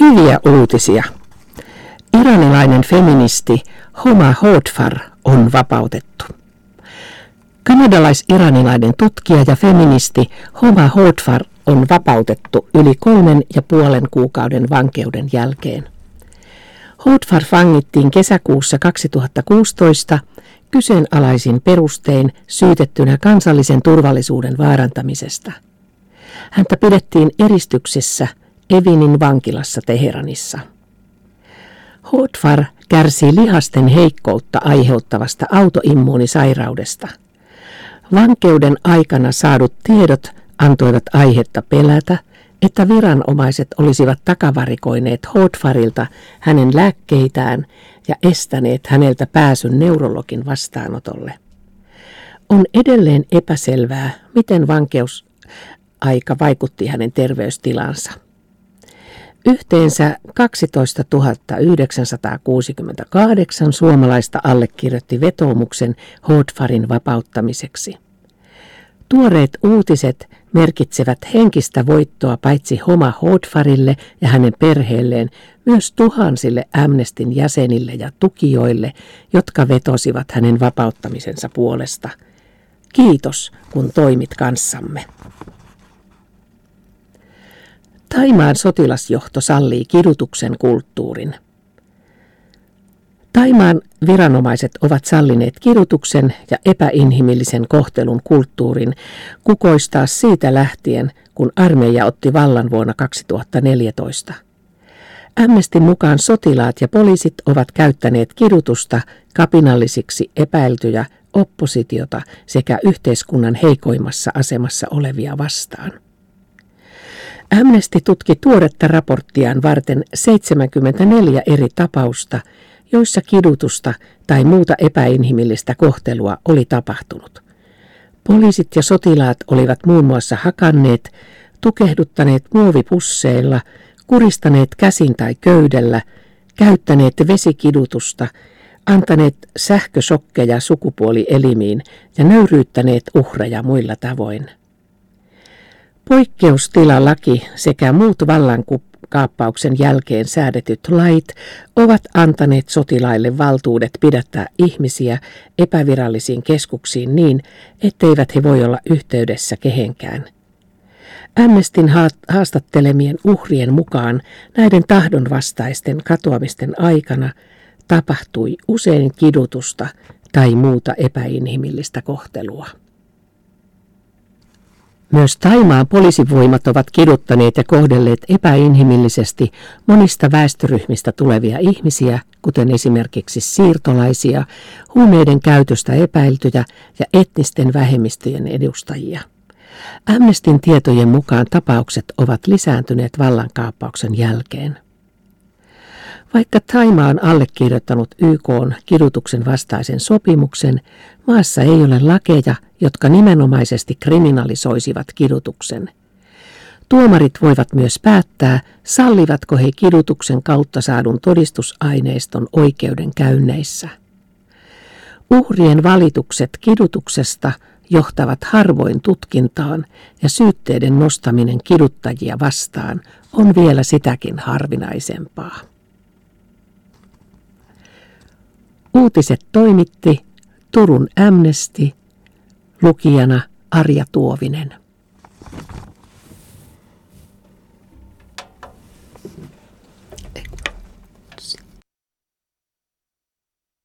Hyviä uutisia. Iranilainen feministi Homa Hodfar on vapautettu. Kanadalais-iranilainen tutkija ja feministi Homa Hodfar on vapautettu yli kolmen ja puolen kuukauden vankeuden jälkeen. Hodfar vangittiin kesäkuussa 2016 kyseenalaisin perustein syytettynä kansallisen turvallisuuden vaarantamisesta. Häntä pidettiin eristyksessä Evinin vankilassa Teheranissa. Hotfar kärsii lihasten heikkoutta aiheuttavasta autoimmuunisairaudesta. Vankeuden aikana saadut tiedot antoivat aihetta pelätä, että viranomaiset olisivat takavarikoineet Hotfarilta hänen lääkkeitään ja estäneet häneltä pääsyn neurologin vastaanotolle. On edelleen epäselvää, miten vankeusaika vaikutti hänen terveystilansa. Yhteensä 12 968 suomalaista allekirjoitti vetoomuksen Hodfarin vapauttamiseksi. Tuoreet uutiset merkitsevät henkistä voittoa paitsi Homa Hodfarille ja hänen perheelleen, myös tuhansille Amnestin jäsenille ja tukijoille, jotka vetosivat hänen vapauttamisensa puolesta. Kiitos, kun toimit kanssamme. Taimaan sotilasjohto sallii kidutuksen kulttuurin. Taimaan viranomaiset ovat sallineet kidutuksen ja epäinhimillisen kohtelun kulttuurin kukoistaa siitä lähtien, kun armeija otti vallan vuonna 2014. Amnestin mukaan sotilaat ja poliisit ovat käyttäneet kidutusta kapinallisiksi epäiltyjä, oppositiota sekä yhteiskunnan heikoimmassa asemassa olevia vastaan. Amnesty tutki tuoretta raporttiaan varten 74 eri tapausta, joissa kidutusta tai muuta epäinhimillistä kohtelua oli tapahtunut. Poliisit ja sotilaat olivat muun muassa hakanneet, tukehduttaneet muovipusseilla, kuristaneet käsin tai köydellä, käyttäneet vesikidutusta, antaneet sähkösokkeja sukupuolielimiin ja nöyryyttäneet uhreja muilla tavoin. Poikkeustilalaki sekä muut vallankaappauksen jälkeen säädetyt lait ovat antaneet sotilaille valtuudet pidättää ihmisiä epävirallisiin keskuksiin niin, etteivät he voi olla yhteydessä kehenkään. Amnestin haastattelemien uhrien mukaan näiden tahdonvastaisten katoamisten aikana tapahtui usein kidutusta tai muuta epäinhimillistä kohtelua. Myös Taimaan poliisivoimat ovat kiduttaneet ja kohdelleet epäinhimillisesti monista väestöryhmistä tulevia ihmisiä, kuten esimerkiksi siirtolaisia, huumeiden käytöstä epäiltyjä ja etnisten vähemmistöjen edustajia. Amnestin tietojen mukaan tapaukset ovat lisääntyneet vallankaappauksen jälkeen. Vaikka Taima on allekirjoittanut YK on kidutuksen vastaisen sopimuksen, maassa ei ole lakeja, jotka nimenomaisesti kriminalisoisivat kidutuksen. Tuomarit voivat myös päättää, sallivatko he kidutuksen kautta saadun todistusaineiston oikeudenkäynneissä. Uhrien valitukset kidutuksesta johtavat harvoin tutkintaan ja syytteiden nostaminen kiduttajia vastaan on vielä sitäkin harvinaisempaa. Uutiset toimitti Turun Amnesty, lukijana Arja Tuovinen.